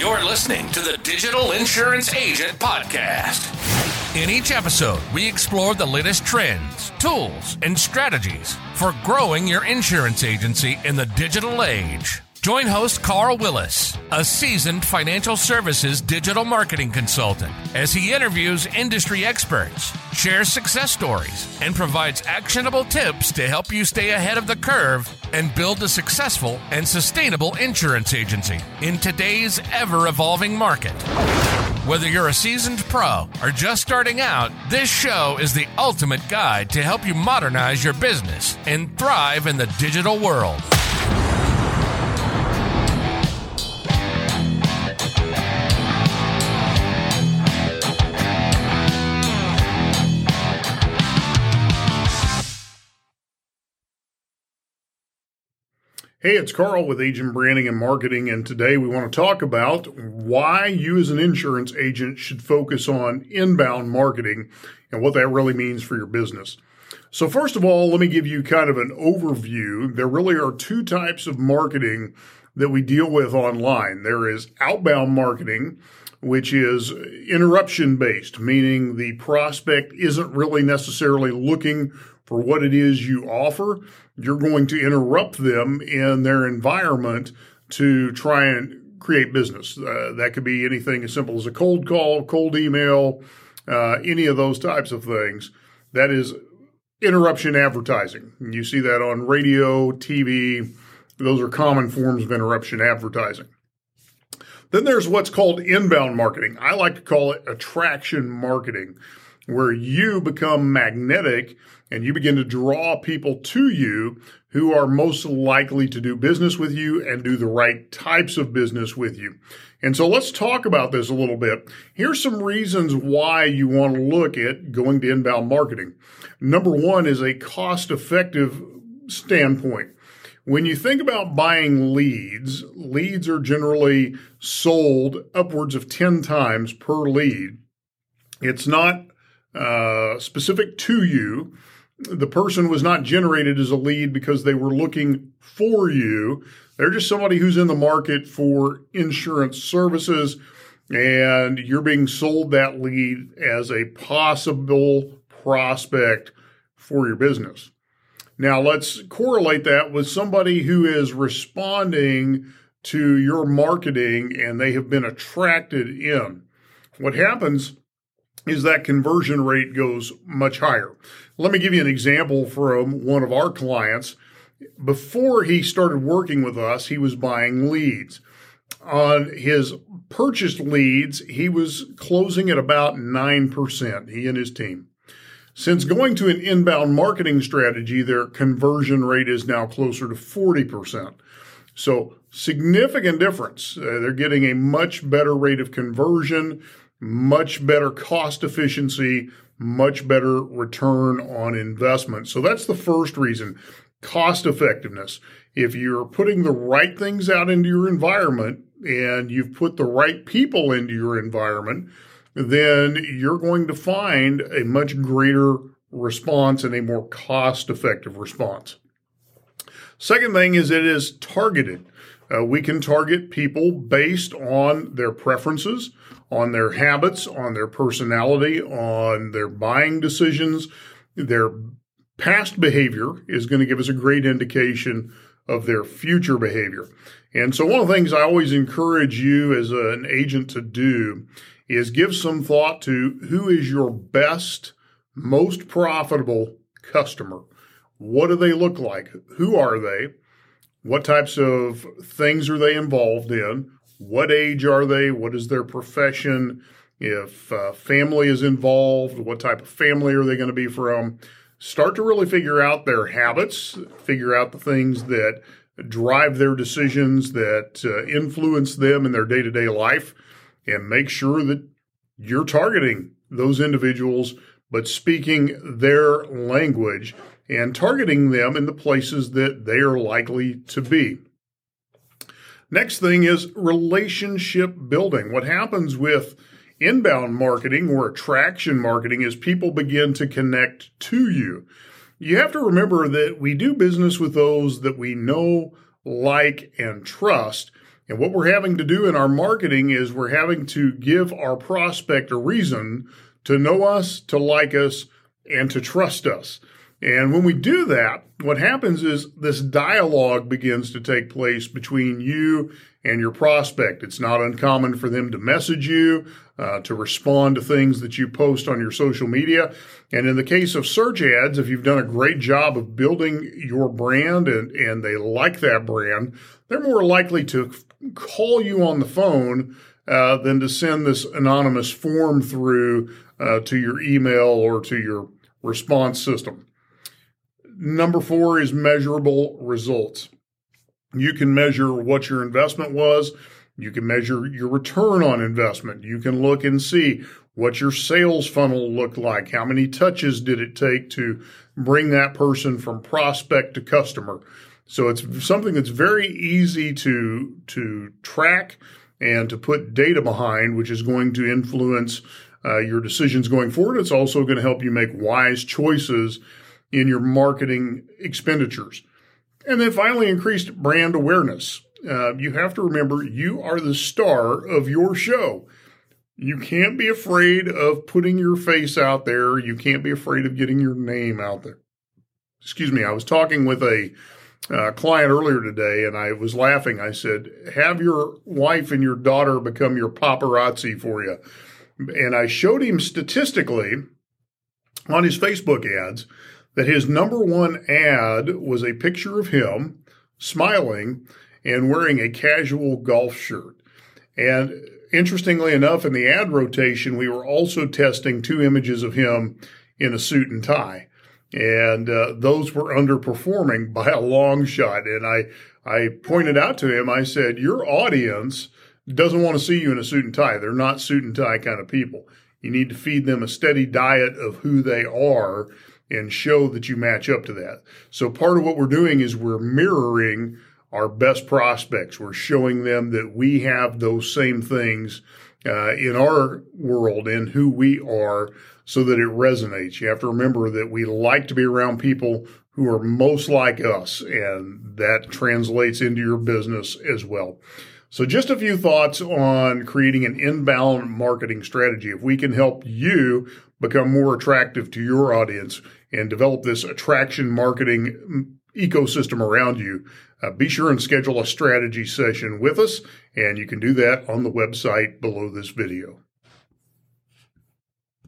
You're listening to the Digital Insurance Agent Podcast. In each episode, we explore the latest trends, tools, and strategies for growing your insurance agency in the digital age. Join host Carl Willis, a seasoned financial services digital marketing consultant, as he interviews industry experts, shares success stories, and provides actionable tips to help you stay ahead of the curve and build a successful and sustainable insurance agency in today's ever evolving market. Whether you're a seasoned pro or just starting out, this show is the ultimate guide to help you modernize your business and thrive in the digital world. Hey, it's Carl with Agent Branding and Marketing, and today we want to talk about why you as an insurance agent should focus on inbound marketing and what that really means for your business. So, first of all, let me give you kind of an overview. There really are two types of marketing that we deal with online there is outbound marketing, which is interruption based, meaning the prospect isn't really necessarily looking for what it is you offer, you're going to interrupt them in their environment to try and create business. Uh, that could be anything as simple as a cold call, cold email, uh, any of those types of things. That is interruption advertising. You see that on radio, TV. Those are common forms of interruption advertising. Then there's what's called inbound marketing. I like to call it attraction marketing, where you become magnetic and you begin to draw people to you who are most likely to do business with you and do the right types of business with you. And so let's talk about this a little bit. Here's some reasons why you want to look at going to inbound marketing. Number one is a cost effective standpoint. When you think about buying leads, leads are generally sold upwards of 10 times per lead. It's not uh, specific to you the person was not generated as a lead because they were looking for you. They're just somebody who's in the market for insurance services and you're being sold that lead as a possible prospect for your business. Now let's correlate that with somebody who is responding to your marketing and they have been attracted in. What happens is that conversion rate goes much higher. Let me give you an example from one of our clients. Before he started working with us, he was buying leads. On his purchased leads, he was closing at about 9%, he and his team. Since going to an inbound marketing strategy, their conversion rate is now closer to 40%. So, significant difference. Uh, they're getting a much better rate of conversion much better cost efficiency, much better return on investment. So that's the first reason cost effectiveness. If you're putting the right things out into your environment and you've put the right people into your environment, then you're going to find a much greater response and a more cost effective response. Second thing is it is targeted. Uh, we can target people based on their preferences, on their habits, on their personality, on their buying decisions. Their past behavior is going to give us a great indication of their future behavior. And so, one of the things I always encourage you as an agent to do is give some thought to who is your best, most profitable customer. What do they look like? Who are they? What types of things are they involved in? What age are they? What is their profession? If uh, family is involved, what type of family are they going to be from? Start to really figure out their habits, figure out the things that drive their decisions, that uh, influence them in their day to day life, and make sure that you're targeting those individuals, but speaking their language and targeting them in the places that they are likely to be. Next thing is relationship building. What happens with inbound marketing or attraction marketing is people begin to connect to you. You have to remember that we do business with those that we know, like, and trust. And what we're having to do in our marketing is we're having to give our prospect a reason to know us, to like us, and to trust us. And when we do that, what happens is this dialogue begins to take place between you and your prospect. It's not uncommon for them to message you, uh, to respond to things that you post on your social media. And in the case of search ads, if you've done a great job of building your brand and, and they like that brand, they're more likely to call you on the phone uh, than to send this anonymous form through uh, to your email or to your response system. Number four is measurable results. You can measure what your investment was. You can measure your return on investment. You can look and see what your sales funnel looked like. How many touches did it take to bring that person from prospect to customer? So it's something that's very easy to, to track and to put data behind, which is going to influence uh, your decisions going forward. It's also going to help you make wise choices in your marketing expenditures. And then finally, increased brand awareness. Uh, you have to remember you are the star of your show. You can't be afraid of putting your face out there. You can't be afraid of getting your name out there. Excuse me. I was talking with a uh, client earlier today and I was laughing. I said, Have your wife and your daughter become your paparazzi for you. And I showed him statistically on his Facebook ads that his number one ad was a picture of him smiling and wearing a casual golf shirt. And interestingly enough, in the ad rotation, we were also testing two images of him in a suit and tie. And uh, those were underperforming by a long shot. And I, I pointed out to him, I said, Your audience doesn't want to see you in a suit and tie. They're not suit and tie kind of people. You need to feed them a steady diet of who they are and show that you match up to that. So part of what we're doing is we're mirroring our best prospects. We're showing them that we have those same things uh, in our world and who we are so that it resonates. You have to remember that we like to be around people who are most like us, and that translates into your business as well. So, just a few thoughts on creating an inbound marketing strategy. If we can help you become more attractive to your audience and develop this attraction marketing ecosystem around you, uh, be sure and schedule a strategy session with us. And you can do that on the website below this video.